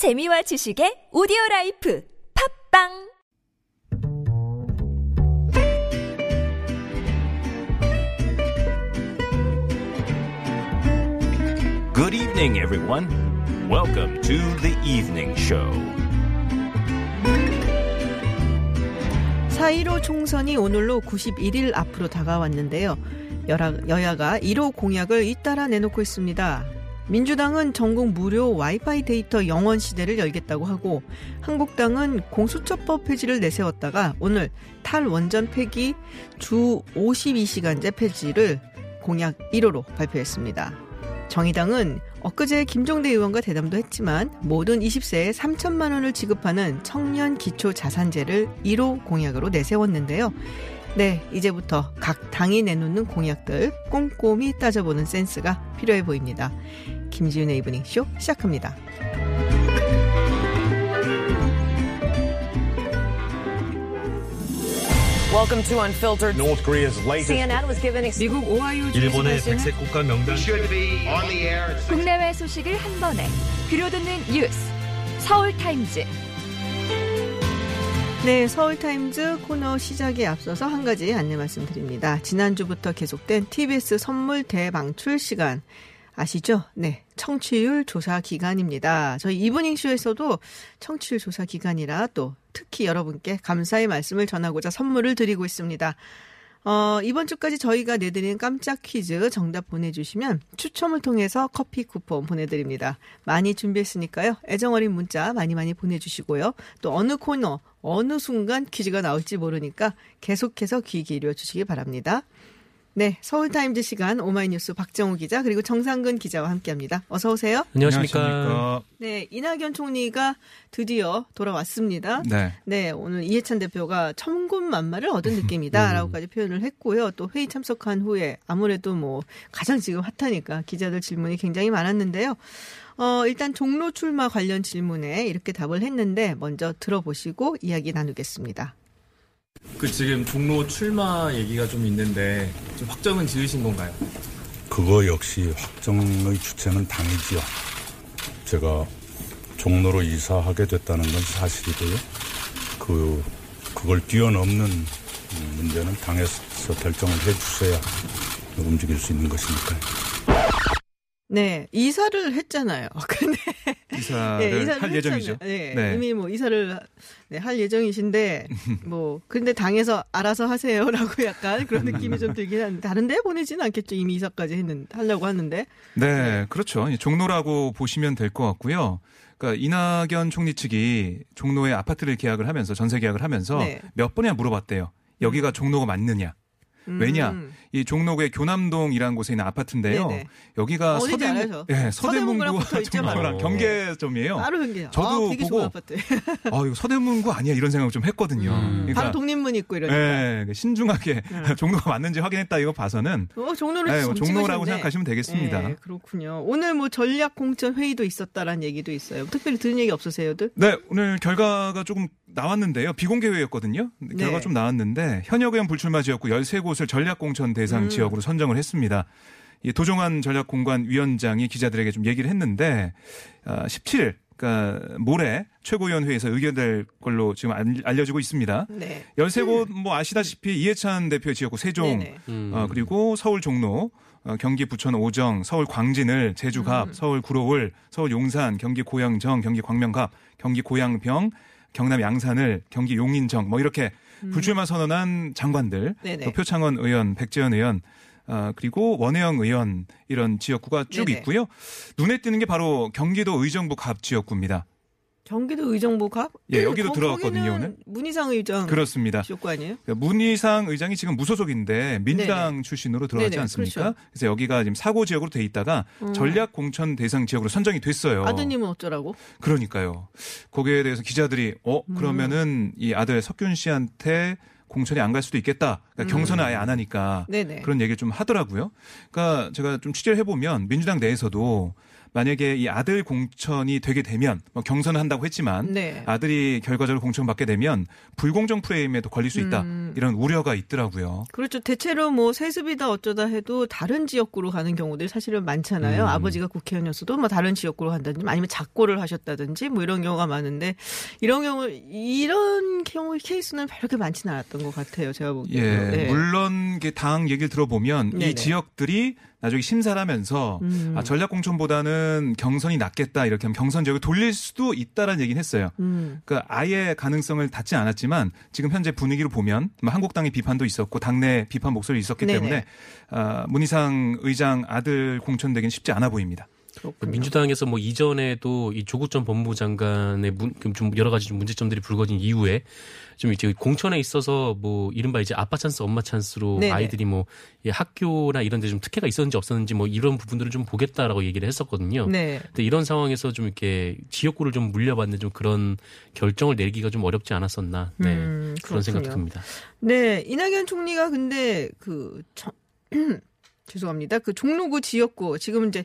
재미와 지식의 오디오 라이프 팟빵 Good evening, everyone. Welcome to the evening show. 4.15 총선이 오늘로 91일 앞으로 다가왔는데요. 여라, 여야가 1호 공약을 잇따라 내놓고 있습니다. 민주당은 전국 무료 와이파이 데이터 영원 시대를 열겠다고 하고 한국당은 공수처법 폐지를 내세웠다가 오늘 탈원전 폐기 주 52시간제 폐지를 공약 1호로 발표했습니다. 정의당은 엊그제 김종대 의원과 대담도 했지만 모든 20세에 3천만 원을 지급하는 청년 기초 자산제를 1호 공약으로 내세웠는데요. 네, 이제부터 각 당이 내놓는 공약들 꼼꼼히 따져보는 센스가 필요해 보입니다. 김지윤의 이브닝 쇼 시작합니다. Welcome to Unfiltered. North Korea's latest CNN was given ex- 미국 오하이오 일본의 백색 국가 명단 should be on the air at six 국내외 소식을 한 번에 들려듣는 뉴스 서울 타임즈 네, 서울타임즈 코너 시작에 앞서서 한 가지 안내 말씀드립니다. 지난주부터 계속된 TBS 선물 대방출 시간. 아시죠? 네. 청취율 조사 기간입니다. 저희 이브닝 쇼에서도 청취율 조사 기간이라 또 특히 여러분께 감사의 말씀을 전하고자 선물을 드리고 있습니다. 어, 이번 주까지 저희가 내드리는 깜짝 퀴즈 정답 보내주시면 추첨을 통해서 커피 쿠폰 보내드립니다. 많이 준비했으니까요. 애정어린 문자 많이 많이 보내주시고요. 또 어느 코너, 어느 순간 퀴즈가 나올지 모르니까 계속해서 귀 기울여 주시기 바랍니다. 네, 서울타임즈 시간 오마이뉴스 박정우 기자 그리고 정상근 기자와 함께합니다. 어서 오세요. 안녕하십니까. 네, 이낙연 총리가 드디어 돌아왔습니다. 네. 네, 오늘 이해찬 대표가 천군만마를 얻은 느낌이다라고까지 표현을 했고요. 또 회의 참석한 후에 아무래도 뭐 가장 지금 핫하니까 기자들 질문이 굉장히 많았는데요. 어, 일단 종로 출마 관련 질문에 이렇게 답을 했는데 먼저 들어보시고 이야기 나누겠습니다. 그 지금 종로 출마 얘기가 좀 있는데 좀 확정은 지으신 건가요? 그거 역시 확정의 주체는 당이지요. 제가 종로로 이사하게 됐다는 건 사실이고요. 그 그걸 뛰어넘는 음, 문제는 당에서 결정을 해주셔야 움직일 수 있는 것이니까요. 네, 이사를 했잖아요. 근데 이사를 네, 이사를 할 예정이죠. 네, 네. 이미 뭐 이사를 네, 할 예정이신데 뭐 근데 당에서 알아서 하세요라고 약간 그런 느낌이 좀 들긴 한데 다른데 보내지는 않겠죠. 이미 이사까지 했는 하려고 하는데 네, 그렇죠. 이 종로라고 보시면 될 것 같고요. 그러니까 이낙연 총리 측이 종로에 아파트를 계약을 하면서 전세 계약을 하면서 네. 몇 번이나 물어봤대요. 여기가 종로가 맞느냐? 왜냐? 음. 이 종로구의 교남동이라는 곳에 있는 아파트인데요. 네네. 여기가 어딘지 서대 알아요. 예, 서대문구랑 서대문구와 종로랑. 경계점이에요. 바로 연계요. 어. 저도 아, 되게 보고 좋은 아파트. 아, 이거 서대문구 아니야 이런 생각을 좀 했거든요. 그러니까 바로 독립문 있고 이러니까. 예, 신중하게 종로가 맞는지 확인했다 이거 봐서는 어, 종로를 네, 좀뭐 종로라고. 생각하시면 되겠습니다. 네, 그렇군요. 오늘 뭐 전략 공천 회의도 있었다라는 얘기도 있어요. 특별히 들은 얘기 없으세요들? 네, 오늘 결과가 조금 나왔는데요. 비공개 회의였거든요. 결과가 네. 좀 나왔는데 현역 의원 불출마 지역구 13곳을 전략 공천 대상 음. 지역으로 선정을 했습니다. 이 도종환 전략공관 위원장이 기자들에게 좀 얘기를 했는데 아, 17일 그러니까 모레 최고위원 회의에서 의결될 걸로 지금 알- 알려지고 있습니다. 네. 13곳 뭐 아시다시피 이해찬 대표 지역구 세종 네네. 어, 그리고 서울 종로, 어, 경기 부천 오정, 서울 광진을, 제주 갑, 음. 서울 구로울, 서울 용산, 경기 고양정, 경기 광명갑, 경기 고양병, 경남 양산을, 경기 용인정 뭐 이렇게 불출마 선언한 장관들, 음. 네네. 또 표창원 의원, 백재현 의원, 어, 그리고 원혜영 의원 이런 지역구가 쭉 네네. 있고요. 눈에 띄는 게 바로 경기도 의정부 갑 지역구입니다. 경기도 의정부 갑? 예, 여기도 거- 들어갔거든요, 오늘. 문희상 의장 그렇습니다. 지역구 아니에요? 그러니까 문희상 의장이 지금 무소속인데 민주당 출신으로 들어가지 네네, 않습니까? 그렇죠. 음. 그래서 여기가 지금 사고 지역으로 돼 있다가 전략 공천 대상 지역으로 선정이 됐어요. 아드님은 어쩌라고? 그러니까요. 거기에 대해서 기자들이 어 음. 그러면은 이 아들 석균 씨한테 공천이 안 갈 수도 있겠다. 그러니까 경선을 아예 안 하니까 음. 네네. 그런 얘기를 좀 하더라고요. 그러니까 제가 좀 취재를 해보면 민주당 내에서도 만약에 이 아들 공천이 되게 되면 뭐 경선을 한다고 했지만 네. 아들이 결과적으로 공천받게 되면 불공정 프레임에도 걸릴 수 있다 음. 이런 우려가 있더라고요. 그렇죠. 대체로 뭐 세습이다 어쩌다 해도 다른 지역구로 가는 경우들이 사실은 많잖아요. 음. 아버지가 국회의원이었어도 뭐 다른 지역구로 간다든지 아니면 작고를 하셨다든지 뭐 이런 경우가 많은데 이런 경우 이런 경우 케이스는 그렇게 많지는 않았던 것 같아요. 제가 예, 보기에는. 네. 물론 당 얘기를 들어보면 네네. 이 지역들이 나중에 심사를 하면서 음. 아, 전략공천보다는 경선이 낫겠다 이렇게 하면 경선 지역을 돌릴 수도 있다라는 얘기는 했어요. 음. 그러니까 아예 가능성을 닫지 않았지만 지금 현재 분위기로 보면 뭐 한국당의 비판도 있었고 당내 비판 목소리 있었기 네네. 때문에 아, 문희상 의장 아들 공천되기는 쉽지 않아 보입니다. 그렇군요. 민주당에서 뭐 이전에도 이 조국 전 법무부 장관의 문, 그좀 여러 가지 좀 문제점들이 불거진 이후에 좀 이제 공천에 있어서 뭐 이른바 이제 아빠 찬스 엄마 찬스로 네네. 아이들이 뭐이 학교나 이런 데 좀 특혜가 있었는지 없었는지 뭐 이런 부분들을 좀 보겠다라고 얘기를 했었거든요. 네. 근데 이런 상황에서 좀 이렇게 지역구를 좀 물려받는 좀 그런 결정을 내리기가 좀 어렵지 않았었나. 네. 음, 그런 생각도. 듭니다. 네, 이낙연 총리가 근데 그 저, 죄송합니다. 그 종로구 지역구 지금 이제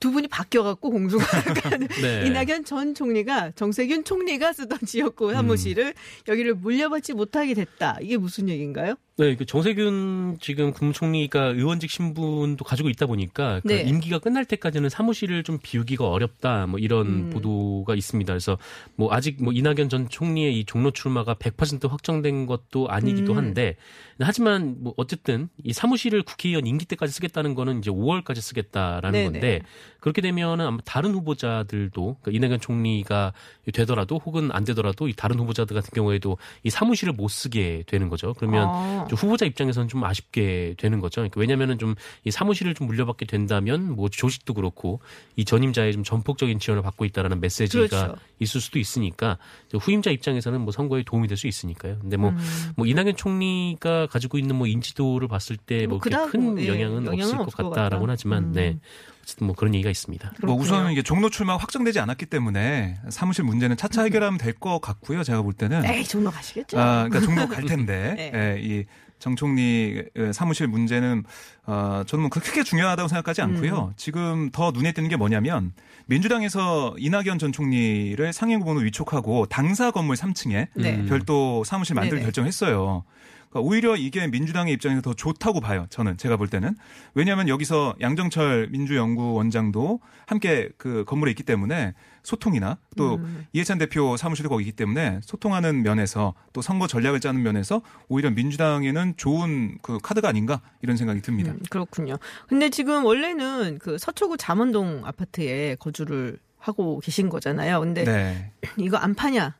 두 분이 바뀌어갖고 공수가 네. 이낙연 전 총리가 정세균 총리가 쓰던 지역구 사무실을 음. 여기를 물려받지 못하게 됐다. 이게 무슨 얘기인가요? 네, 그 정세균 지금 국무총리가 의원직 신분도 가지고 있다 보니까 그 네. 임기가 끝날 때까지는 사무실을 좀 비우기가 어렵다 뭐 이런 음. 보도가 있습니다. 그래서 뭐 아직 뭐 이낙연 전 총리의 이 종로 출마가 100% 확정된 것도 아니기도 음. 한데 하지만 뭐 어쨌든 이 사무실을 국회의원 임기 때까지 쓰겠다는 거는 이제 5월까지 쓰겠다라는 네네. 건데 그렇게 되면은 아마 다른 후보자들도 그러니까 이낙연 총리가 되더라도 혹은 안 되더라도 이 다른 후보자들 같은 경우에도 이 사무실을 못 쓰게 되는 거죠. 그러면 아. 좀 후보자 입장에서는 좀 아쉽게 되는 거죠. 그러니까 왜냐하면은 좀 이 사무실을 좀 물려받게 된다면 뭐 조직도 그렇고 이 전임자의 좀 전폭적인 지원을 받고 있다라는 메시지가 그렇죠. 있을 수도 있으니까 후임자 입장에서는 뭐 선거에 도움이 될 수 있으니까요. 근데 뭐, 음. 뭐 이낙연 총리가 가지고 있는 뭐 인지도를 봤을 때뭐뭐큰 뭐, 예, 영향은 영향은 없을 것 것 같다라고는 같다. 하지만 음. 네. 뭐 그런 얘기가 있습니다. 뭐. 우선 이게 종로 출마가 확정되지 않았기 때문에 사무실 문제는 차차 해결하면 될 것 같고요. 제가 볼 때는 에이, 종로 가시겠죠? 아, 그러니까 종로 갈 텐데 네. 예, 이 정 총리 사무실 문제는 어, 저는 뭐 크게 중요하다고 생각하지 않고요. 음. 지금 더 눈에 띄는 게 뭐냐면 민주당에서 이낙연 전 총리를 상임 후보로 위촉하고 당사 건물 3층에 네. 음. 별도 사무실 만들. 결정했어요. 그러니까 오히려 이게 민주당의 입장에서 더 좋다고 봐요. 저는 제가 볼 때는 왜냐하면 여기서 양정철 민주연구원장도 함께 그 건물에 있기 때문에 소통이나 또 음. 이해찬 대표 사무실도 거기 있기 때문에 소통하는 면에서 또 선거 전략을 짜는 면에서 오히려 민주당에는 좋은 그 카드가 아닌가 이런 생각이 듭니다. 음, 그렇군요. 근데 지금 원래는 그 서초구 잠원동 아파트에 거주를 하고 계신 거잖아요. 근데 네. 이거 안 파냐?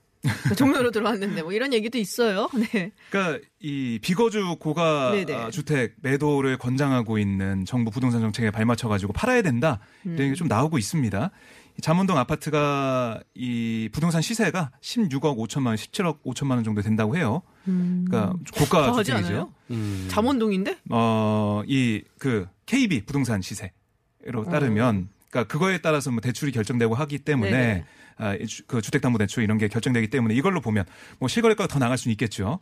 종로로 들어왔는데 뭐 이런 얘기도 있어요. 네. 그러니까 이 비거주 고가 네네. 아, 주택 매도를 권장하고 있는 정부 부동산 정책에 발맞춰 가지고 팔아야 된다 이런 음. 얘기 좀 나오고 있습니다. 이 잠원동 아파트가 이 부동산 시세가 16억 5천만 원, 17억 5천만 원 정도 된다고 해요. 그러니까 고가 주택이죠. 음. 잠원동인데? 어, 이 그 KB 부동산 시세로 따르면 그러니까 그거에 따라서 뭐 대출이 결정되고 하기 때문에 네네. 아, 그 주택담보대출 이런 게 결정되기 때문에 이걸로 보면 뭐 실거래가가 더 나갈 수는 있겠죠.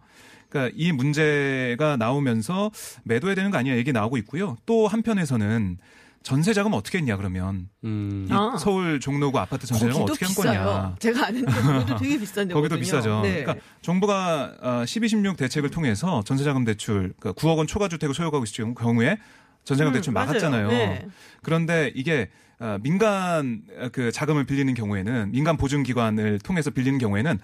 그러니까 이 문제가 나오면서 매도해야 되는 거 아니냐 얘기 나오고 있고요. 또 한편에서는 전세 자금 어떻게 했냐 그러면 음. 이 아. 서울 종로구 아파트 전세 자금 어떻게 한 비싸요. 거냐. 제가 아는데 거기도 되게 비싼데 거기도 비싸죠. 네. 그러니까 정부가 어, 12, 16 대책을 통해서 전세 자금 대출 그러니까 9억 원 초과 주택을 소유하고 있을 경우에 전세자금 음, 대출 맞아요. 막았잖아요. 네. 그런데 이게 어, 민간 어, 그 자금을 빌리는 경우에는 민간 보증 기관을 통해서 빌리는 경우에는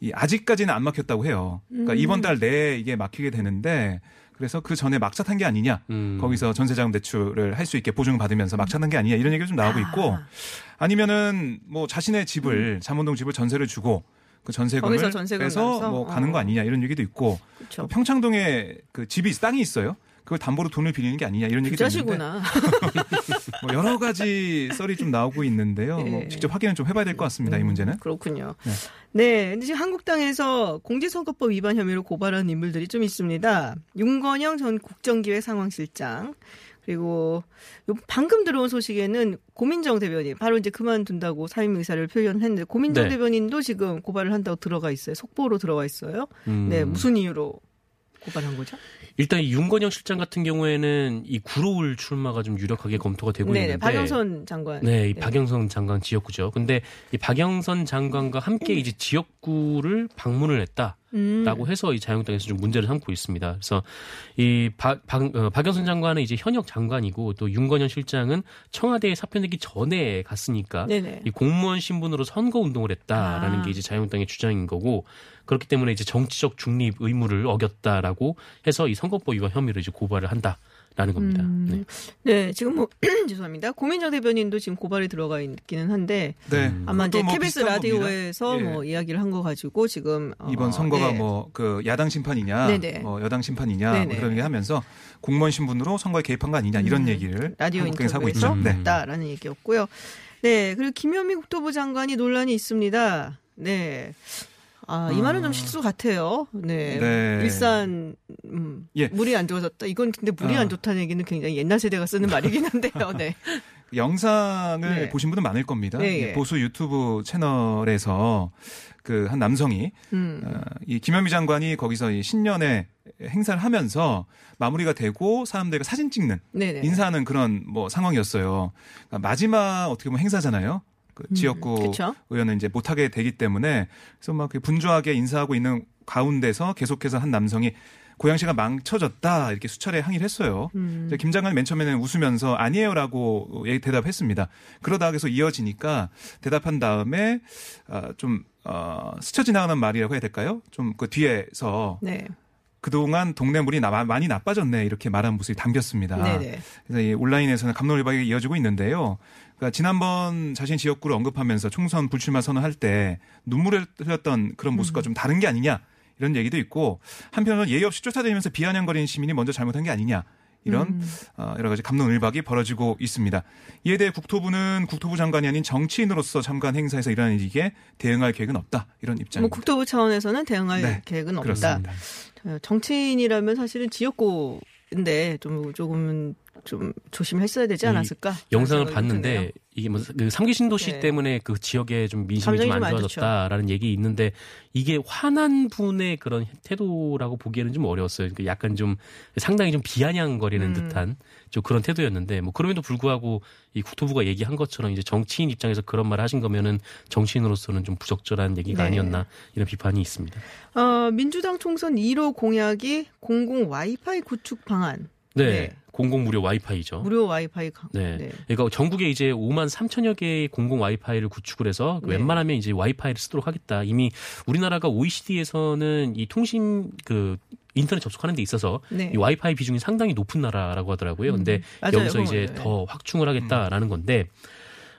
이 아직까지는 안 막혔다고 해요. 그러니까 음. 이번 달 내에 이게 막히게 되는데 그래서 그 전에 막차 탄 게 아니냐. 음. 거기서 전세자금 대출을 할 수 있게 보증 받으면서 막차 탄 게 아니냐 이런 얘기가 좀 나오고 있고 아니면은 뭐 자신의 집을 잠원동 집을 전세를 주고 그 전세금을 음. 전세금을 빼서? 뭐 가는 거 어. 아니냐 이런 얘기도 있고 그렇죠. 평창동에 그 집이 땅이 있어요. 그걸 담보로 돈을 빌리는 게 아니냐 이런 얘기도 있는데 부자시구나. 뭐 여러 가지 썰이 좀 나오고 있는데요. 뭐 네. 직접 확인을 좀 해봐야 될 것 같습니다. 이 문제는. 그렇군요. 네. 네. 근데 지금 한국당에서 공직선거법 위반 혐의로 고발한 인물들이 좀 있습니다. 윤건영 전 국정기획 상황실장. 그리고 요 방금 들어온 소식에는 고민정 대변인 바로 이제 그만둔다고 사임 의사를 표현했는데 고민정 네. 대변인도 지금 고발을 한다고 들어가 있어요. 속보로 들어가 있어요. 음. 네, 무슨 이유로 고발한 거죠? 일단 이 윤건영 실장 같은 경우에는 이 구로울 출마가 좀 유력하게 검토가 되고 네네. 있는데 박영선 장관. 네, 이 박영선 장관 지역구죠. 근데 이 박영선 장관과 함께 이제 지역구를 방문을 했다. 음. 라고 해서 이 자유한국당에서 좀 문제를 삼고 있습니다. 그래서 이 박, 박, 어, 박영선 장관은 이제 현역 장관이고 또 윤건현 실장은 청와대에 사표내기 전에 갔으니까 네네. 이 공무원 신분으로 선거 운동을 했다라는 아. 게 이제 자유한국당의 주장인 거고 그렇기 때문에 이제 정치적 중립 의무를 어겼다라고 해서 이 선거법 위반 혐의로 이제 고발을 한다 라는 겁니다. 음. 네. 네, 지금 뭐 죄송합니다. 고민정 대변인도 지금 고발이 들어가 있기는 한데 네. 아마 이제 뭐 KBS 라디오에서. 예. 뭐 이야기를 한 거 가지고 지금 어, 이번 선거가 네. 뭐그 야당 심판이냐, 네네. 뭐 여당 심판이냐 네네. 뭐 그런 얘기 하면서 공무원 신분으로 선거에 개입한 거 아니냐 이런 음. 얘기를 라디오 한국당에서 하고 인터뷰에서 있죠. 네. 했다라는 얘기였고요. 네, 그리고 김현미 국토부 장관이 논란이 있습니다. 네. 아, 이 말은 좀 실수 같아요. 네. 네. 일산, 음, 예. 물이 안 좋아졌다. 이건 근데 물이 아. 안 좋다는 얘기는 굉장히 옛날 세대가 쓰는 말이긴 한데요. 네. 영상을 네. 보신 분은 많을 겁니다. 네, 이 예. 보수 유튜브 채널에서 그 한 남성이 음. 어, 이 김현미 장관이 거기서 이 신년회 행사를 하면서 마무리가 되고 사람들과 사진 찍는 네네. 인사하는 그런 뭐 상황이었어요. 그러니까 마지막 어떻게 보면 행사잖아요. 그 지역구 음, 그쵸. 의원은 이제 못하게 되기 때문에 그래서 막 이렇게 분주하게 인사하고 있는 가운데서 계속해서 한 남성이 고양시가 망쳐졌다 이렇게 수차례 항의를 했어요. 음. 김 장관이 맨 처음에는 웃으면서 아니에요라고 얘기- 대답했습니다. 그러다가 계속 이어지니까 대답한 다음에 아, 좀 어, 스쳐 지나가는 말이라고 해야 될까요? 좀 그 뒤에서 네. 그동안 동네 물이 나- 많이 나빠졌네 이렇게 말한 모습이 담겼습니다. 네네. 그래서 이 온라인에서는 감론을박이 이어지고 있는데요. 그러니까 지난번 자신 지역구를 언급하면서 총선 불출마 선언할 때 눈물을 흘렸던 그런 모습과 좀 다른 게 아니냐 이런 얘기도 있고 한편으로는 예의 없이 쫓아다니면서 비아냥거리는 시민이 먼저 잘못한 게 아니냐 이런 어, 여러 가지 감론을박이 벌어지고 있습니다. 이에 대해 국토부는 국토부 장관이 아닌 정치인으로서 참관 행사에서 일어나는 일에 대응할 계획은 없다 이런 뭐 입장입니다. 국토부 차원에서는 대응할 네, 계획은 없다. 그렇습니다. 어, 정치인이라면 사실은 지역구인데 좀 조금은 좀 조심했어야 되지 이 않았을까? 영상을 봤는데 드네요. 이게 뭐그 삼기 신도시 네. 때문에 그 지역에 좀 민심이 좀안 좀안 좋아졌다라는 얘기 있는데 이게 화난 분의 그런 태도라고 보기에는 좀 어려웠어요. 그러니까 약간 좀 상당히 좀 비아냥거리는 음. 듯한 좀 그런 태도였는데 뭐 그럼에도 불구하고 이 국토부가 얘기한 것처럼 이제 정치인 입장에서 그런 말을 하신 거면은 정치인으로서는 좀 부적절한 얘기가 네. 아니었나 이런 비판이 있습니다. 어, 민주당 총선 1호 공약이 공공 와이파이 구축 방안. 네. 네. 공공 무료 와이파이죠. 무료 와이파이 강. 네. 네. 그러니까 전국에 이제 5만 3천여 개의 공공 와이파이를 구축을 해서 네. 웬만하면 이제 와이파이를 쓰도록 하겠다. 이미 우리나라가 OECD에서는 이 통신 그 인터넷 접속하는 데 있어서 네. 이 와이파이 비중이 상당히 높은 나라라고 하더라고요. 근데 음. 여기서 이제 맞아요. 더 확충을 하겠다라는 건데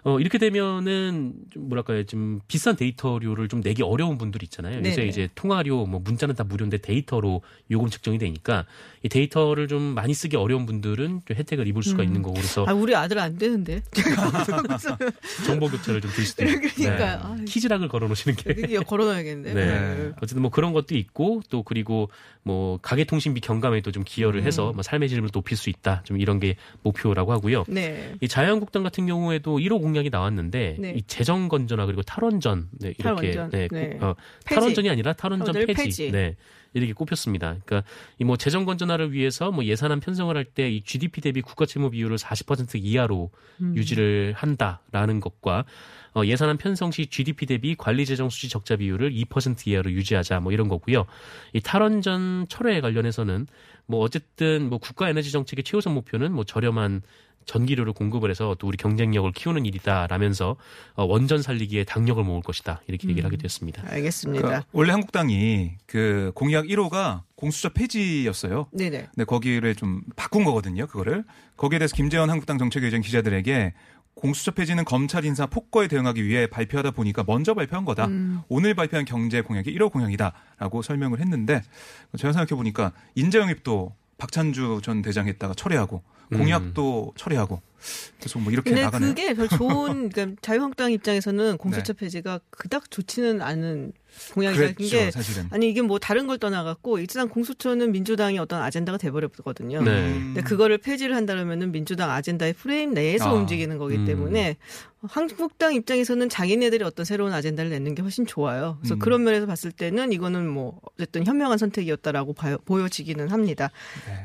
어, 이렇게 되면은 좀 뭐랄까요, 좀 비싼 데이터료를 좀 내기 어려운 분들이 있잖아요. 요새 네네. 이제 통화료, 뭐 문자는 다 무료인데 데이터로 요금 측정이 되니까 이 데이터를 좀 많이 쓰기 어려운 분들은 좀 혜택을 입을 수가 있는 거고 그래서 아, 우리 아들 안 되는데. 정보 교체를 좀 들 수도 있고. 그러니까요. 아유. 키즈락을 걸어 놓으시는 게. 이거 걸어놔야겠는데. 네. 어쨌든 뭐 그런 것도 있고 또 그리고 뭐 가계통신비 경감에도 좀 기여를 해서 뭐 삶의 질을 높일 수 있다. 좀 이런 게 목표라고 하고요. 네. 이 자유한국당 같은 경우에도 1호 공약 이 나왔는데 네. 이 재정 건전화 그리고 탈원전 네, 이렇게 탈원전. 네, 네. 꼭, 어. 탈원전이 아니라 탈원전 탈원전을 폐지. 폐지. 네. 이렇게 꼽혔습니다. 그러니까 이 뭐 재정 건전화를 위해서 뭐 예산안 편성을 할 때 이 GDP 대비 국가 채무 비율을 40% 이하로 음. 유지를 한다라는 것과 어, 예산안 편성 시 GDP 대비 관리 재정 수지 적자 비율을 2% 이하로 유지하자 뭐 이런 거고요. 이 탈원전 철회에 관련해서는 뭐 어쨌든 뭐 국가 에너지 정책의 최우선 목표는 뭐 저렴한 전기료를 공급을 해서 또 우리 경쟁력을 키우는 일이다라면서 어, 원전 살리기에 당력을 모을 것이다 이렇게 얘기를 하게 됐습니다. 알겠습니다. 그러니까 원래 한국당이 그 공약 1호가 공수처 폐지였어요. 네네. 근데 거기를 좀 바꾼 거거든요. 그거를 거기에 대해서 김재원 한국당 정책위원 기자들에게 공수처 폐지는 검찰 인사 폭거에 대응하기 위해 발표하다 보니까 먼저 발표한 거다. 음. 오늘 발표한 경제 공약이 1호 공약이다라고 설명을 했는데 제가 생각해 보니까 인재영입도 박찬주 전 대장 했다가 철회하고 공약도 철회하고 계속 뭐 이렇게 근데 나가네요. 그게 별 좋은 그러니까 자유한국당 입장에서는 공수처 네. 폐지가 그닥 좋지는 않은 공약이라는 게 사실은. 아니 이게 뭐 다른 걸 떠나갖고 일단 공수처는 민주당의 어떤 아젠다가 돼버렸거든요. 네. 근데 그거를 폐지를 한다면은 민주당 아젠다의 프레임 내에서 아. 움직이는 거기 음. 때문에 한국당 입장에서는 자기네들이 어떤 새로운 아젠다를 내는 게 훨씬 좋아요. 그래서 음. 그런 면에서 봤을 때는 이거는 뭐 어쨌든 현명한 선택이었다라고 봐요- 보여지기는 합니다.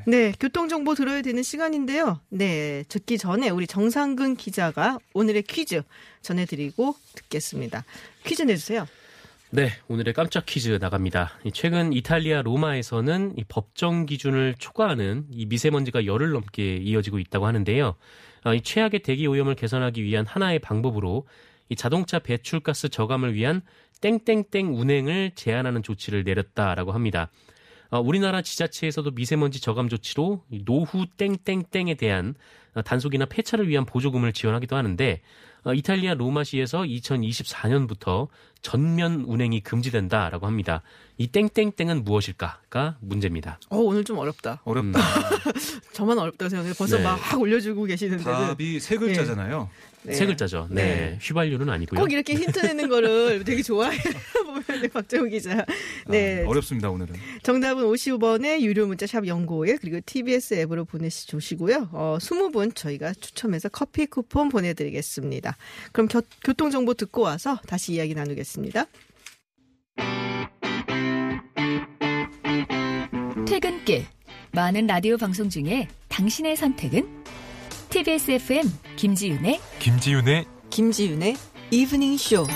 네, 교통 정보 들어야 되는 시간인데요. 네, 듣기 전에 우리 정상근 기자가 오늘의 퀴즈 전해드리고 듣겠습니다. 퀴즈 내주세요. 네, 오늘의 깜짝 퀴즈 나갑니다. 이 최근 이탈리아 로마에서는 이 법정 기준을 초과하는 이 미세먼지가 열흘 넘게 이어지고 있다고 하는데요. 아, 이 최악의 대기 오염을 개선하기 위한 하나의 방법으로 이 자동차 배출가스 저감을 위한 땡땡땡 운행을 제한하는 조치를 내렸다라고 합니다. 어, 우리나라 지자체에서도 미세먼지 저감 조치로 이 노후 땡땡땡에 대한 어, 단속이나 폐차를 위한 보조금을 지원하기도 하는데 어, 이탈리아 로마시에서 2024년부터 전면 운행이 금지된다라고 합니다. 이 땡땡땡은 무엇일까가 문제입니다. 어, 오늘 좀 어렵다. 어렵다. 저만 어렵다고 생각해요. 벌써 네. 막 올려주고 계시는데도. 답이 세 글자잖아요. 네. 세 글자죠. 네. 네. 휘발유는 아니고요. 꼭 이렇게 힌트 내는 거를 되게 좋아해. 보면 박정우 기자. 네. 아, 어렵습니다 오늘은. 정답은 50원의 유료 문자 샵 연구일 그리고 TBS 앱으로 보내주시고요. 어, 20분 저희가 추첨해서 커피 쿠폰 보내드리겠습니다. 그럼 겨- 교통 정보 듣고 와서 다시 이야기 나누겠습니다. 퇴근길 많은 라디오 방송 중에 당신의 선택은 TBS FM 김지윤의 김지윤의 김지윤의 이브닝 쇼.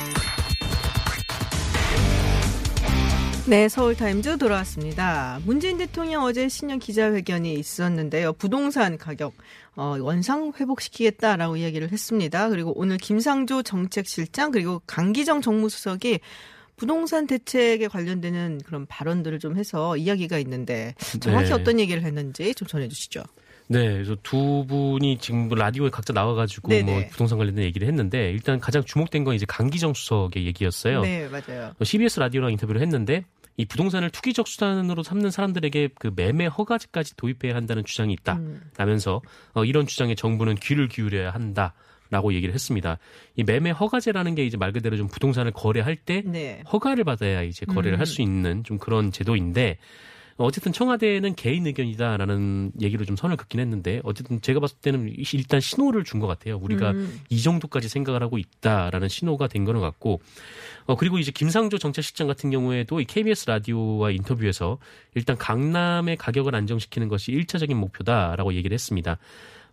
네, 서울타임즈 돌아왔습니다. 문재인 대통령 어제 신년 기자회견이 있었는데요. 부동산 가격 어, 원상 회복시키겠다라고 이야기를 했습니다. 그리고 오늘 김상조 정책실장 그리고 강기정 정무수석이 부동산 대책에 관련되는 그런 발언들을 좀 해서 이야기가 있는데 정확히 네. 어떤 얘기를 했는지 좀 전해주시죠. 네, 그래서 두 분이 지금 라디오에 각자 나와가지고 네네. 뭐 부동산 관련된 얘기를 했는데 일단 가장 주목된 건 이제 강기정 수석의 얘기였어요. 네, 맞아요. CBS 라디오랑 인터뷰를 했는데 이 부동산을 투기적 수단으로 삼는 사람들에게 그 매매 허가제까지 도입해야 한다는 주장이 있다. 음. 라면서 어, 이런 주장에 정부는 귀를 기울여야 한다. 라고 얘기를 했습니다. 이 매매 허가제라는 게 이제 말 그대로 좀 부동산을 거래할 때 네. 허가를 받아야 이제 거래를 음. 할수 있는 좀 그런 제도인데 어쨌든 청와대는 개인 의견이다라는 얘기로 좀 선을 긋긴 했는데 어쨌든 제가 봤을 때는 일단 신호를 준 것 같아요. 우리가 음. 이 정도까지 생각을 하고 있다라는 신호가 된 거는 같고 어 그리고 이제 김상조 정책실장 같은 경우에도 이 KBS 라디오와 인터뷰에서 일단 강남의 가격을 안정시키는 것이 일차적인 목표다라고 얘기를 했습니다.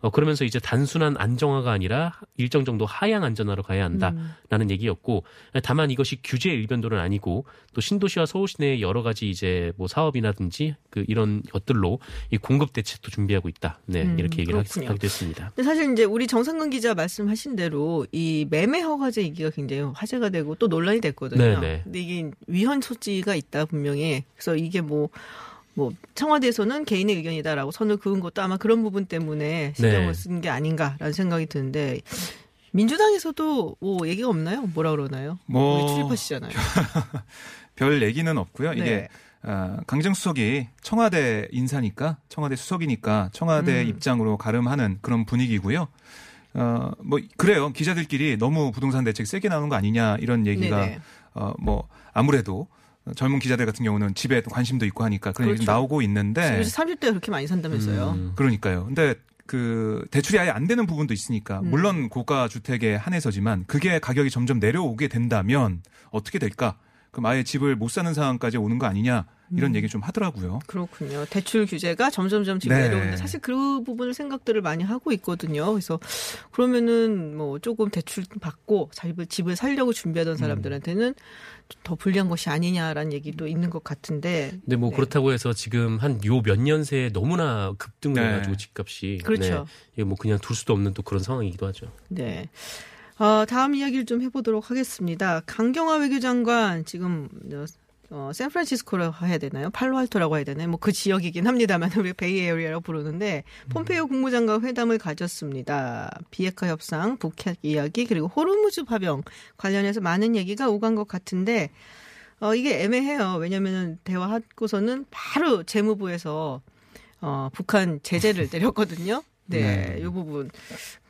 어 그러면서 이제 단순한 안정화가 아니라 일정 정도 하향 안전화로 가야 한다라는 얘기였고 다만 이것이 규제 일변도는 아니고 또 신도시와 서울 시 내의 여러 가지 이제 뭐 사업이라든지 그 이런 것들로 이 공급 대책도 준비하고 있다. 네 음, 이렇게 얘기를 그렇군요. 했습니다. 근데 사실 이제 우리 정상근 기자 말씀하신 대로 이 매매 허가제 얘기가 굉장히 화제가 되고 또 논란이 됐거든요. 네네. 근데 이게 위헌 소지가 있다 분명히. 그래서 이게 뭐. 뭐 청와대에서는 개인의 의견이다라고 선을 그은 것도 아마 그런 부분 때문에 신경을 네. 쓴게 아닌가라는 생각이 드는데 민주당에서도 뭐 얘기가 없나요? 뭐라 그러나요? 뭐- 출입하시잖아요. 별 얘기는 없고요. 이게 네. 아, 강정 수석이 청와대 인사니까 청와대 수석이니까 청와대 음. 입장으로 가름하는 그런 분위기고요. 어, 뭐 그래요. 기자들끼리 너무 부동산 대책 세게 나오는 거 아니냐 이런 얘기가 네네. 어, 뭐 아무래도 젊은 기자들 같은 경우는 집에 또 관심도 있고 하니까 그런 얘기 그렇죠. 나오고 있는데 요새 30대가 그렇게 많이 산다면서요. 음. 그러니까요. 근데 그 대출이 아예 안 되는 부분도 있으니까 음. 물론 고가 주택에 한해서지만 그게 가격이 점점 내려오게 된다면 어떻게 될까? 그럼 아예 집을 못 사는 상황까지 오는 거 아니냐 이런 음. 얘기 좀 하더라고요. 그렇군요. 대출 규제가 점점점 지금 네. 내려오는데 사실 그 부분을 생각들을 많이 하고 있거든요. 그래서 그러면은 뭐 조금 대출 받고 집을 집을 살려고 음. 준비하던 사람들한테는 더 불리한 것이 아니냐라는 얘기도 있는 것 같은데. 근데 뭐 네. 그렇다고 해서 지금 한 요 몇 년 새에 너무나 급등을 네. 해가지고 집값이 그렇죠. 네. 이게 뭐 그냥 둘 수도 없는 또 그런 상황이기도 하죠. 네. 어, 다음 이야기를 좀 해보도록 하겠습니다. 강경화 외교장관 지금 어, 샌프란시스코라고 해야 되나요? 팔로알토라고 해야 되나요? 뭐 그 지역이긴 합니다만 우리 Bay Area라고 부르는데 폼페이오 국무장관 회담을 가졌습니다. 비핵화 협상, 북핵 이야기 그리고 호르무즈 파병 관련해서 많은 얘기가 오간 것 같은데 어, 이게 애매해요. 왜냐면은 대화하고서는 바로 재무부에서 어, 북한 제재를 내렸거든요. 네, 네. 이 부분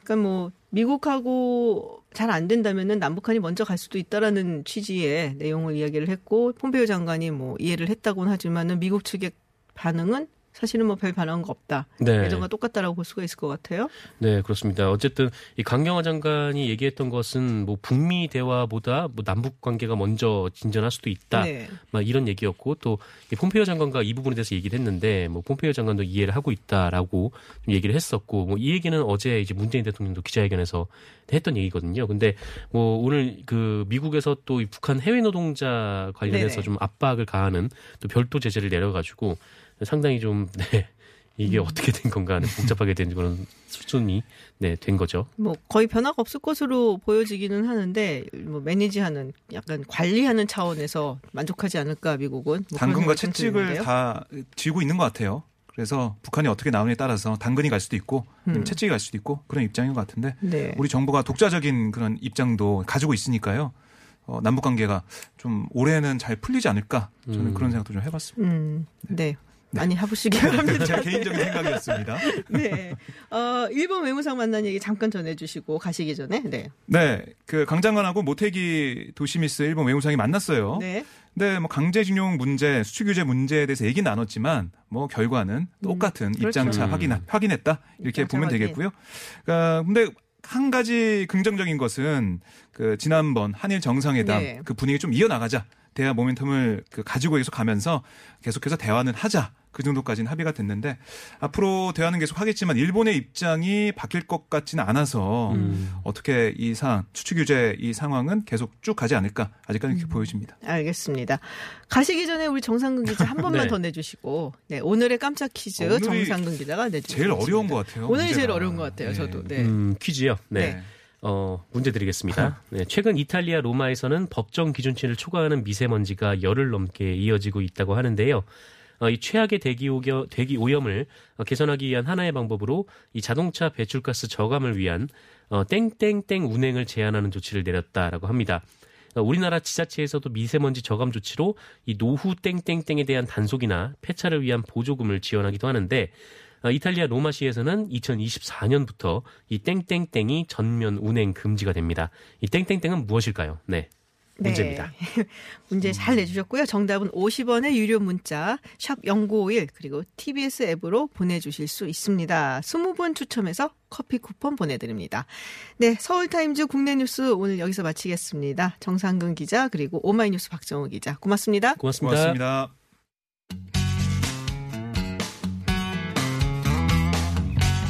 그러니까 뭐 미국하고 잘 안 된다면은 남북한이 먼저 갈 수도 있다라는 취지의 내용을 이야기를 했고 폼페이오 장관이 뭐 이해를 했다고는 하지만은 미국 측의 반응은 사실은 뭐 별 반응한 거 없다. 네. 예전과 똑같다라고 볼 수가 있을 것 같아요. 네, 그렇습니다. 어쨌든 이 강경화 장관이 얘기했던 것은 뭐 북미 대화보다 뭐 남북 관계가 먼저 진전할 수도 있다. 네. 막 이런 얘기였고 또 이 폼페이오 장관과 이 부분에 대해서 얘기를 했는데 뭐 폼페이오 장관도 이해를 하고 있다라고 좀 얘기를 했었고 뭐 이 얘기는 어제 이제 문재인 대통령도 기자회견에서 했던 얘기거든요. 근데 뭐 오늘 그 미국에서 또이 북한 해외 노동자 관련해서 네네. 좀 압박을 가하는 또 별도 제재를 내려 가지고 상당히 좀 네. 이게 음. 어떻게 된 건가 하는 복잡하게 된 그런 수준이 네, 된 거죠. 뭐 거의 변화가 없을 것으로 보여지기는 하는데 뭐 매니지하는 약간 관리하는 차원에서 만족하지 않을까 미국은 뭐 당근과 채찍을. 다 쥐고 있는 것 같아요. 그래서 북한이 어떻게 나오느냐에 따라서 당근이 갈 수도 있고 음. 채찍이 갈 수도 있고 그런 입장인 것 같은데 네. 우리 정부가 독자적인 그런 입장도 가지고 있으니까요. 어, 남북 관계가 좀 올해는 잘 풀리지 않을까 저는 음. 그런 생각도 좀 해봤습니다. 음, 네. 많이 해보시기 바랍니다. 제 개인적인 생각이었습니다. 네. 어, 일본 외무상 만난 얘기 잠깐 전해주시고 가시기 전에. 네. 네, 그 강장관하고 모테기 도시미스 일본 외무상이 만났어요. 네. 근데 뭐 강제징용 문제, 수출 규제 문제에 대해서 얘기 나눴지만 뭐 결과는 똑같은 그렇죠. 입장차 음. 확인 확인했다 이렇게 입장차 보면 확인. 되겠고요. 그러니까 근데 한 가지 긍정적인 것은 그 지난번 한일 정상회담 네. 그 분위기 좀 이어나가자 대화 모멘텀을 그 가지고 계속 가면서 계속해서 대화는 하자 그 정도까지는 합의가 됐는데 앞으로 대화는 계속 하겠지만 일본의 입장이 바뀔 것 같지는 않아서 음. 어떻게 이 상황 수출 규제 이 상황은 계속 쭉 가지 않을까 아직까지 음. 이렇게 보여집니다. 알겠습니다. 가시기 전에 우리 정상근 기자 한 번만 네. 더 내주시고, 네. 오늘의 깜짝 퀴즈 정상근 기자가 내주시고. 제일 어려운 것 같아요. 오늘이 제일. 어려운 것 같아요. 네. 저도. 네. 음, 퀴즈요. 네. 네. 어, 문제 드리겠습니다. 네, 최근 이탈리아 로마에서는 법정 기준치를 초과하는 미세먼지가 열흘 넘게 이어지고 있다고 하는데요. 어, 이 최악의 대기, 오겨, 대기 오염을 어, 개선하기 위한 하나의 방법으로 이 자동차 배출가스 저감을 위한 어, 땡땡땡 운행을 제한하는 조치를 내렸다라고 합니다. 어, 우리나라 지자체에서도 미세먼지 저감 조치로 이 노후 땡땡땡에 대한 단속이나 폐차를 위한 보조금을 지원하기도 하는데 어, 이탈리아 로마시에서는 2024년부터 이 땡땡땡이 전면 운행 금지가 됩니다. 이 땡땡땡은 무엇일까요? 네. 문제입니다. 네. 문제 잘 내주셨고요. 정답은 50원의 유료 문자 샵 0951 그리고 TBS 앱으로 보내주실 수 있습니다. 20분 추첨해서 커피 쿠폰 보내드립니다. 네, 서울타임즈 국내 뉴스 오늘 여기서 마치겠습니다. 정상근 기자 그리고 오마이뉴스 박정우 기자 고맙습니다. 고맙습니다. 고맙습니다.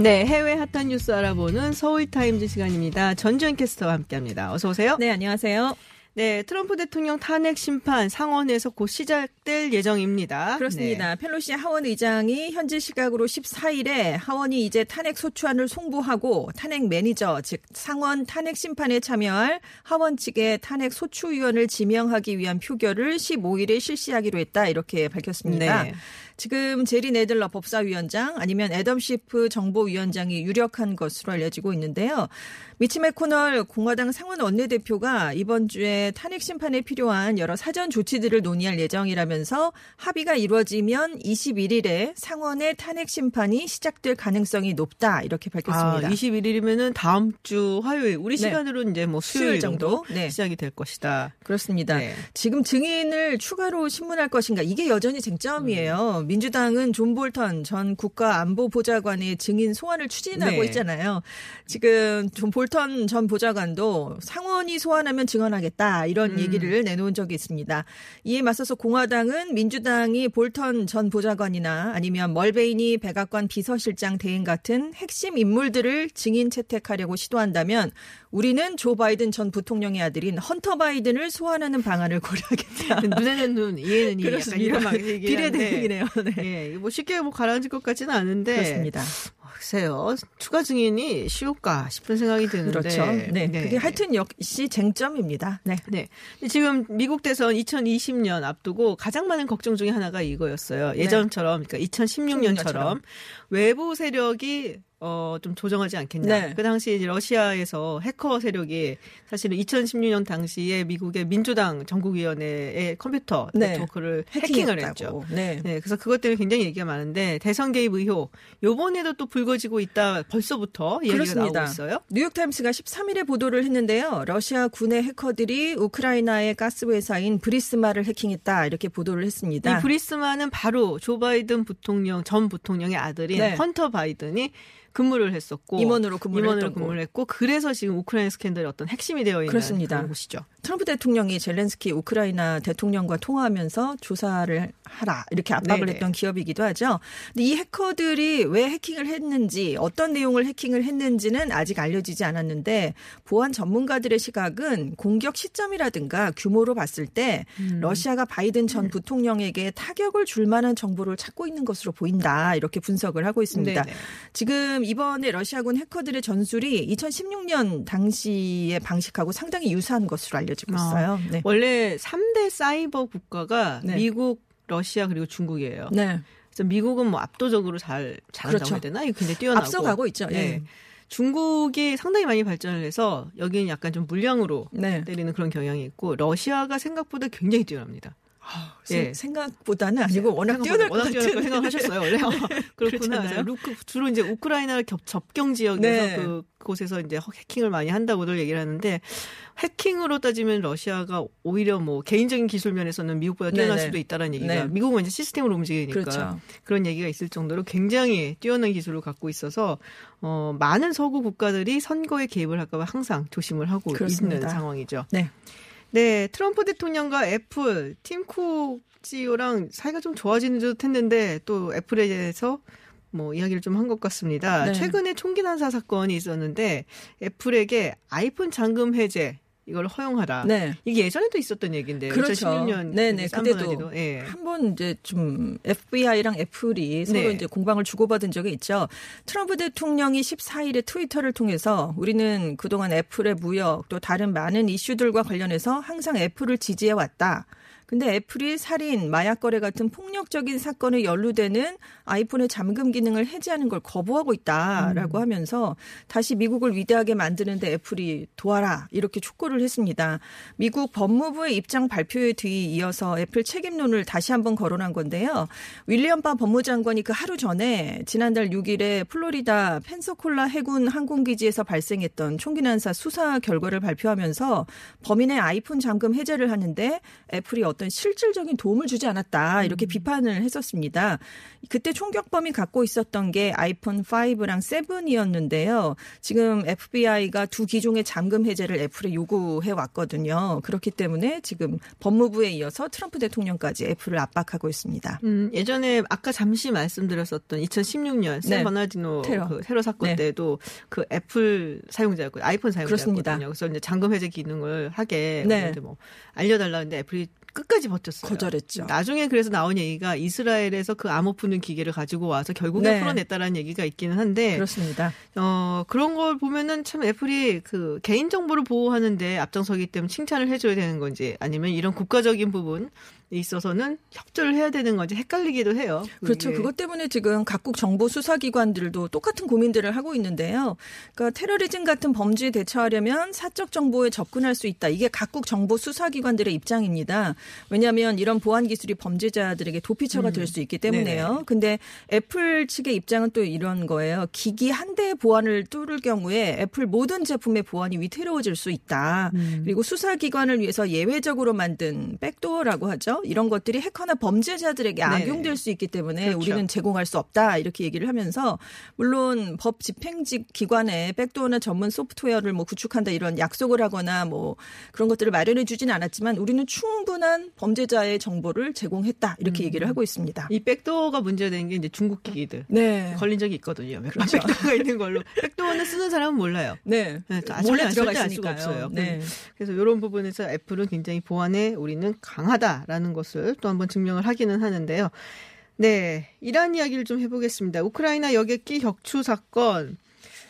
네, 해외 핫한 뉴스 알아보는 서울타임즈 시간입니다. 전주현 캐스터와 함께합니다. 어서 오세요. 네, 안녕하세요. 네, 트럼프 대통령 탄핵 심판 상원에서 곧 시작될 예정입니다. 그렇습니다. 펠로시 하원 의장이 현지 시각으로 14일에 하원이 이제 탄핵 소추안을 송부하고 탄핵 매니저, 즉 상원 탄핵 심판에 참여할 하원 측의 탄핵 소추위원을 지명하기 위한 표결을 15일에 실시하기로 했다 이렇게 밝혔습니다. 네. 지금 제리 네들러 법사위원장 아니면 애덤 시프 정보위원장이 유력한 것으로 알려지고 있는데요. 미치 맥코널 공화당 상원 원내대표가 이번 주에 탄핵 심판에 필요한 여러 사전 조치들을 논의할 예정이라면서 합의가 이루어지면 21일에 상원의 탄핵 심판이 시작될 가능성이 높다 이렇게 밝혔습니다. 아, 21일이면은 다음 주 화요일 우리 네. 시간으로 이제 뭐 수요일 수요일 정도? 네. 시작이 될 것이다. 그렇습니다. 네. 지금 증인을 추가로 신문할 것인가 이게 여전히 쟁점이에요. 민주당은 존 볼턴 전 국가안보보좌관의 증인 소환을 추진하고 네. 있잖아요. 지금 존 볼턴 전 보좌관도 상원이 소환하면 증언하겠다 이런 음. 얘기를 내놓은 적이 있습니다. 이에 맞서서 공화당은 민주당이 볼턴 전 보좌관이나 아니면 멀베이니 백악관 비서실장 대행 같은 핵심 인물들을 증인 채택하려고 시도한다면 우리는 조 바이든 전 부통령의 아들인 헌터 바이든을 소환하는 방안을 고려하겠다. 눈에는 눈, 이에는 이. 그렇습니다. 이런 하는데 비례 대응이네요. 네. 예, 뭐 쉽게 뭐 가라앉을 것 같지는 않은데. 그렇습니다. 글쎄요. 추가 증인이 쉬울까 싶은 생각이 드는데. 그렇죠. 네. 그게 하여튼 역시 쟁점입니다. 네. 네. 지금 미국 대선 2020년 앞두고 가장 많은 걱정 중에 하나가 이거였어요. 네. 예전처럼, 그러니까 2016년처럼 16년처럼. 외부 세력이 어, 좀 조정하지 않겠냐. 네. 그 당시 이제 러시아에서 해커 세력이 사실은 2016년 당시에 미국의 민주당 전국위원회의 컴퓨터 네. 네트워크를 해킹을. 했죠. 네. 네, 그래서 그것 때문에 굉장히 얘기가 많은데 대선 개입 의혹 요번에도 또 불거지고 있다 벌써부터 얘기가 그렇습니다. 나오고 있어요. 뉴욕타임스가 13일에 보도를 했는데요. 러시아 군의 해커들이 우크라이나의 가스 회사인 브리스마를 해킹했다 이렇게 보도를 했습니다. 이 브리스마는 바로 조 바이든 부통령 전 부통령의 아들인 네. 헌터 바이든이 근무를 했었고 임원으로 근무를 임원으로 근무를 했고 그래서 지금 우크라이나 스캔들의 어떤 핵심이 되어 있는 그렇습니다. 곳이죠. 트럼프 대통령이 젤렌스키 우크라이나 대통령과 통화하면서 조사를 하라 이렇게 압박을 네네. 했던 기업이기도 하죠. 근데 이 해커들이 왜 해킹을 했는지 어떤 내용을 해킹을 했는지는 아직 알려지지 않았는데 보안 전문가들의 시각은 공격 시점이라든가 규모로 봤을 때 음. 러시아가 바이든 전 부통령에게 타격을 줄 만한 정보를 찾고 있는 것으로 보인다 이렇게 분석을 하고 있습니다. 네네. 지금 이번에 러시아군 해커들의 전술이 2016년 당시의 방식하고 상당히 유사한 것으로 알려지고 있어요. 네. 원래 3대 사이버 국가가 네. 미국, 러시아 그리고 중국이에요. 네. 그래서 미국은 뭐 압도적으로 잘 잘한다고 그렇죠. 해야 되나? 굉장히 뛰어나고 앞서가고 있죠. 예. 네. 중국이 상당히 많이 발전을 해서 여기는 약간 좀 물량으로 네. 때리는 그런 경향이 있고 러시아가 생각보다 굉장히 뛰어납니다. 생- 생각보다는 아니고 워낙 생각보다 뛰어날 것 워낙 뛰어날 생각하셨어요 원래 어, 그렇구나. 그렇잖아요. 루크 주로 이제 우크라이나 겹, 접경 지역에서 네. 그 곳에서 이제 해킹을 많이 한다고들 얘기를 하는데 해킹으로 따지면 러시아가 오히려 뭐 개인적인 기술 면에서는 미국보다 뛰어날 네네. 수도 있다라는 얘기가 네. 미국은 이제 시스템으로 움직이니까 그렇죠. 그런 얘기가 있을 정도로 굉장히 뛰어난 기술을 갖고 있어서 어, 많은 서구 국가들이 선거에 개입을 할까봐 항상 조심을 하고 그렇습니다. 있는 상황이죠. 네. 네, 트럼프 대통령과 애플, 팀쿡 CEO랑 사이가 좀 좋아지는 듯 했는데 또 애플에 대해서 뭐 이야기를 좀 한 것 같습니다. 네. 최근에 총기 난사 사건이 있었는데 애플에게 아이폰 잠금 해제 이걸 허용하라. 네. 이게 예전에도 있었던 얘기인데 그렇죠. 2016년 네네. 그때도 예. 한번 이제 좀 FBI랑 애플이 서로 네. 이제 공방을 주고받은 적이 있죠. 트럼프 대통령이 14일에 트위터를 통해서 우리는 그동안 애플의 무역 또 다른 많은 이슈들과 관련해서 항상 애플을 지지해 왔다. 근데 애플이 살인, 마약 거래 같은 폭력적인 사건에 연루되는 아이폰의 잠금 기능을 해제하는 걸 거부하고 있다라고 음. 하면서 다시 미국을 위대하게 만드는데 애플이 도와라 이렇게 촉구를 했습니다. 미국 법무부의 입장 발표에 뒤 이어서 애플 책임론을 다시 한번 거론한 건데요. 윌리엄 바 법무장관이 그 하루 전에 지난달 6일에 플로리다 펜서콜라 해군 항공기지에서 발생했던 총기 난사 수사 결과를 발표하면서 범인의 아이폰 잠금 해제를 하는데 애플이 어떤 실질적인 도움을 주지 않았다 이렇게 비판을 했었습니다. 그때 총격범이 갖고 있었던 게 아이폰 5랑 7이었는데요. 지금 FBI가 두 기종의 잠금 해제를 애플에 요구해 왔거든요. 그렇기 때문에 지금 법무부에 이어서 트럼프 대통령까지 애플을 압박하고 있습니다. 음, 예전에 아까 잠시 말씀드렸었던 2016년 샌 네. 버나디노 테러. 그 테러 사건 네. 때도 그 애플 사용자였고 아이폰 사용자였거든요. 그렇습니다. 그래서 이제 잠금 해제 기능을 하게 네. 뭐 알려달라는데 애플이 끝까지 버텼어요. 거절했죠. 나중에 그래서 나온 얘기가 이스라엘에서 그 암호 푸는 기계를 가지고 와서 결국에 네. 풀어냈다라는 얘기가 있기는 한데 그렇습니다. 어, 그런 걸 보면은 참 애플이 그 개인 정보를 보호하는데 앞장서기 때문에 칭찬을 해줘야 되는 건지 아니면 이런 국가적인 부분에 있어서는 협조를 해야 되는 건지 헷갈리기도 해요. 그렇죠. 이게. 그것 때문에 지금 각국 정보 수사기관들도 똑같은 고민들을 하고 있는데요. 그러니까 테러리즘 같은 범죄에 대처하려면 사적 정보에 접근할 수 있다. 이게 각국 정보 수사기관들의 입장입니다. 왜냐하면 이런 보안 기술이 범죄자들에게 도피처가 될수 있기 때문에요. 음. 네네. 근데 애플 측의 입장은 또 이런 거예요. 기기 한 대의 보안을 뚫을 경우에 애플 모든 제품의 보안이 위태로워질 수 있다. 음. 그리고 수사기관을 위해서 예외적으로 만든 backdoor라고 하죠. 이런 것들이 해커나 범죄자들에게 네네. 악용될 수 있기 때문에 그렇죠. 우리는 제공할 수 없다 이렇게 얘기를 하면서 물론 법 집행직 기관에 백도어나 전문 소프트웨어를 뭐 구축한다 이런 약속을 하거나 뭐 그런 것들을 마련해 주진 않았지만 우리는 충분한 범죄자의 정보를 제공했다 이렇게 얘기를 하고 있습니다. 이 백도어가 문제된 게 이제 중국 기기들. 네. 걸린 적이 있거든요. 몇번 그렇죠. 백도어가 있는 걸로. 백도어는 쓰는 사람은 몰라요. 네. 네, 또 몰래 알 수가. 없어요. 네. 그래서 이런 부분에서 애플은 굉장히 보안에 우리는 강하다라는 것을 또 한번 증명을 하기는 하는데요. 네, 이란 이야기를 좀 해보겠습니다. 우크라이나 여객기 격추 사건.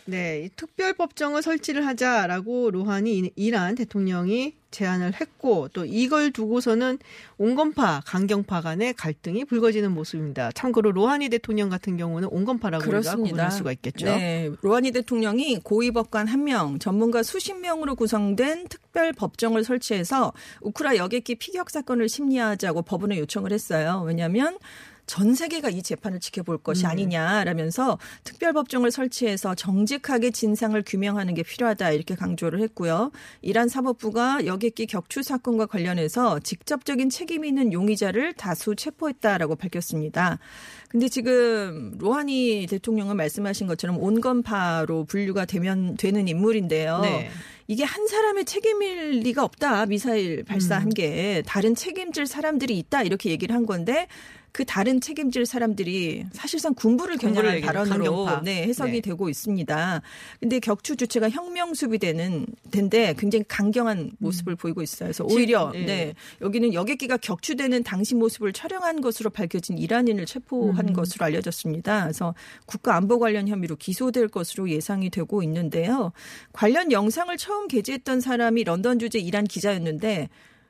네, 이 특별법정을 설치를 하자라고 로하니 이란 대통령이 제안을 했고 또 이걸 두고서는 온건파, 강경파 간의 갈등이 불거지는 모습입니다. 참고로 로하니 대통령 같은 경우는 온건파라고 우리가 구분할 수가 있겠죠. 네, 로하니 대통령이 고위법관 한 명, 전문가 수십 명으로 구성된 특별 법정을 설치해서 우크라 여객기 피격 사건을 심리하자고 법원에 요청을 했어요. 왜냐하면 전 세계가 이 재판을 지켜볼 것이 음. 아니냐라면서 특별법정을 설치해서 정직하게 진상을 규명하는 게 필요하다 이렇게 강조를 했고요. 이란 사법부가 여객기 격추 사건과 관련해서 직접적인 책임이 있는 용의자를 다수 체포했다라고 밝혔습니다. 근데 지금 로하니 대통령은 말씀하신 것처럼 온건파로 분류가 되면 되는 인물인데요. 네. 이게 한 사람의 책임일 리가 없다. 미사일 발사한 음. 게 다른 책임질 사람들이 있다 이렇게 얘기를 한 건데 그 다른 책임질 사람들이 사실상 군부를 겨냥한 발언으로. 네, 해석이 네. 되고 있습니다. 근데 격추 주체가 혁명 수비대는 된데 굉장히 강경한 모습을 보이고 있어요. 그래서 오히려 예. 네, 여기는 여객기가 격추되는 당시 모습을 촬영한 것으로 밝혀진 이란인을 체포한 음. 것으로 알려졌습니다. 그래서 국가 안보 관련 혐의로 기소될 것으로 예상이 되고 있는데요. 관련 영상을 처음 게재했던 사람이 런던 주재 이란 기자였는데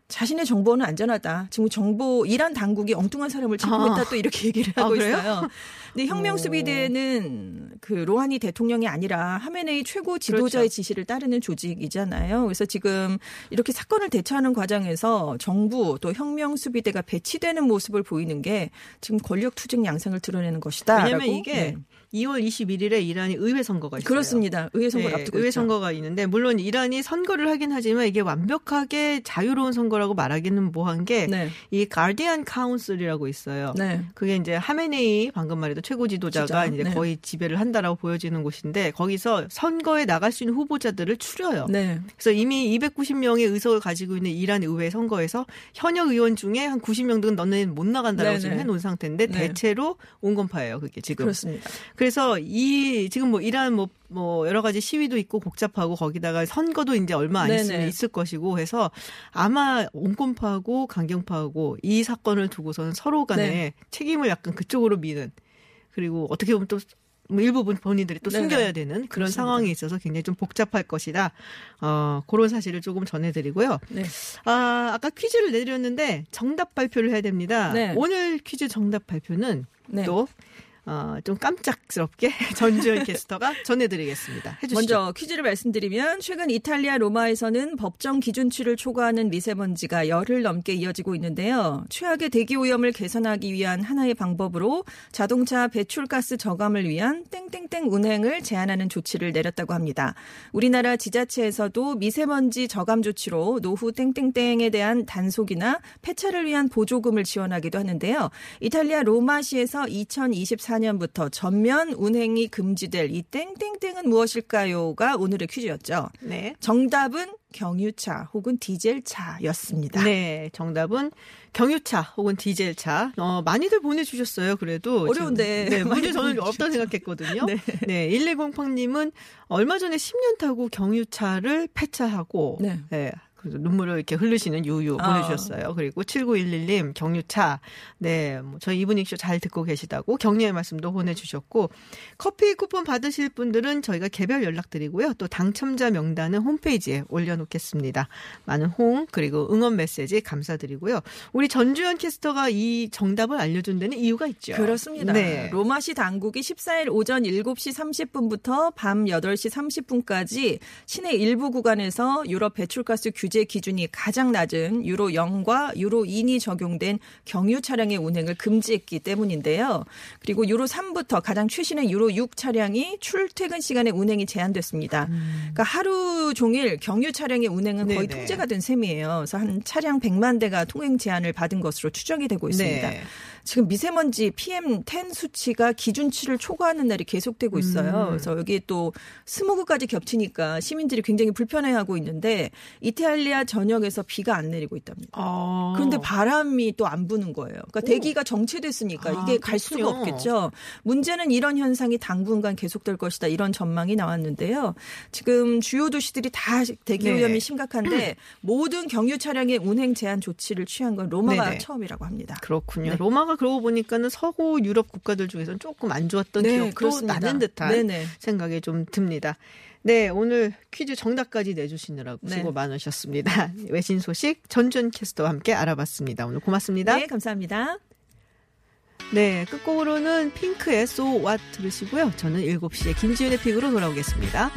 자신의 정보는 안전하다. 지금 정보 이란 당국이 엉뚱한 사람을 체포했다 아. 또 이렇게 얘기를 아, 하고 그래요? 있어요. 근데 혁명 수비대는 그 로하니 대통령이 아니라 하메네이 최고 지도자의 그렇죠. 지시를 따르는 조직이잖아요. 그래서 지금 이렇게 사건을 대처하는 과정에서 정부 또 혁명 수비대가 배치되는 모습을 보이는 게 지금 권력 투쟁 양상을 드러내는 것이다. 왜냐면 이게 2월 21일에 이란이 의회 선거가 있어요. 네. 그렇습니다. 의회 선거를 네, 앞두고 의회 있죠. 선거가 있는데 물론 이란이 선거를 하긴 하지만 이게 완벽하게 자유로운 선거라고 말하기는 뭐한 게이 네. 가디안 카운슬이라고 있어요. 네. 그게 이제 하메네이 방금 말했던 최고 지도자가 지도자, 이제 네. 거의 지배를 한다라고 보여지는 곳인데 거기서 선거에 나갈 수 있는 후보자들을 추려요. 네. 그래서 이미 290명의 의석을 가지고 있는 이란 의회 선거에서 현역 의원 중에 한 90명 등 너네는 못 나간다라고 네네. 지금 해놓은 상태인데 네. 대체로 온건파예요. 그게 지금. 그렇습니다. 그래서 이 지금 뭐 이란 뭐, 뭐 여러 가지 시위도 있고 복잡하고 거기다가 선거도 이제 얼마 안 있으면 네네. 있을 것이고 해서 아마 온건파하고 강경파하고 이 사건을 두고서는 서로 간에 네. 책임을 약간 그쪽으로 미는 그리고 어떻게 보면 또뭐 일부분 본인들이 또 네네. 숨겨야 되는 그런 그렇습니다. 상황이 있어서 굉장히 좀 복잡할 것이다. 어, 그런 사실을 조금 전해드리고요. 네. 아, 아까 퀴즈를 내드렸는데 정답 발표를 해야 됩니다. 네. 오늘 퀴즈 정답 발표는 네. 또 어, 좀 깜짝스럽게 전주현 캐스터가 전해드리겠습니다. 해주시죠. 먼저 퀴즈를 말씀드리면 최근 이탈리아 로마에서는 법정 기준치를 초과하는 미세먼지가 열흘 넘게 이어지고 있는데요. 최악의 대기 오염을 개선하기 위한 하나의 방법으로 자동차 배출가스 저감을 위한 땡땡땡 운행을 제한하는 조치를 내렸다고 합니다. 우리나라 지자체에서도 미세먼지 저감 조치로 노후 땡땡땡에 대한 단속이나 폐차를 위한 보조금을 지원하기도 하는데요. 이탈리아 로마시에서 2024 년부터 전면 운행이 금지될 이 땡땡땡은 무엇일까요?가 오늘의 퀴즈였죠. 네. 정답은 경유차 혹은 디젤차였습니다. 네, 정답은 경유차 혹은 디젤차. 어, 많이들 보내주셨어요, 그래도. 어려운데. 네, 많이 문제 저는. 어렵다 생각했거든요. 네. 네. 1108님은 얼마 전에 10년 타고 경유차를 폐차하고, 네. 네. 눈물을 이렇게 흘리시는 유유 아. 보내주셨어요. 그리고 7911님 경유차 네, 뭐 저희 이브닝쇼 잘 듣고 계시다고 격려의 말씀도 보내주셨고 커피 쿠폰 받으실 분들은 저희가 개별 연락드리고요. 또 당첨자 명단은 홈페이지에 올려놓겠습니다. 많은 홍 그리고 응원 메시지 감사드리고요. 우리 전주현 캐스터가 이 정답을 알려준 데는 이유가 있죠. 그렇습니다. 네. 로마시 당국이 14일 오전 7시 30분부터 밤 8시 30분까지 시내 일부 구간에서 유럽 배출가스 규제 기준이 가장 낮은 유로 0과 유로 2이 적용된 경유 차량의 운행을 금지했기 때문인데요. 그리고 유로 3부터 가장 최신의 유로 6 차량이 출퇴근 시간에 운행이 제한됐습니다. 그러니까 하루 종일 경유 차량의 운행은 거의 네네. 통제가 된 셈이에요. 그래서 한 차량 100만 대가 통행 제한을 받은 것으로 추정이 되고 있습니다. 네. 지금 미세먼지 PM10 수치가 기준치를 초과하는 날이 계속되고 있어요. 음. 그래서 여기에 또 스모그까지 겹치니까 시민들이 굉장히 불편해하고 있는데 이탈리아 전역에서 비가 안 내리고 있답니다. 아. 그런데 바람이 또 안 부는 거예요. 그러니까 대기가 정체됐으니까 아, 이게 갈 수가. 없겠죠. 문제는 이런 현상이 당분간 계속될 것이다. 이런 전망이 나왔는데요. 지금 주요 도시들이 다 대기 네. 오염이 심각한데 모든 경유 차량의 운행 제한 조치를 취한 건 로마가 네네. 처음이라고 합니다. 그렇군요. 네. 로마가 그러고 보니까는 서구 유럽 국가들 중에서는 조금 안 좋았던 네, 기억도 그렇습니다. 나는 듯한 네네. 생각이 좀 듭니다. 네, 오늘 퀴즈 정답까지 내주시느라고 네. 수고 많으셨습니다. 외신 소식 전준 캐스터와 함께 알아봤습니다. 오늘 고맙습니다. 네, 감사합니다. 네, 끝곡으로는 핑크의 So What 들으시고요. 저는 7시에 김지윤의 픽으로 돌아오겠습니다.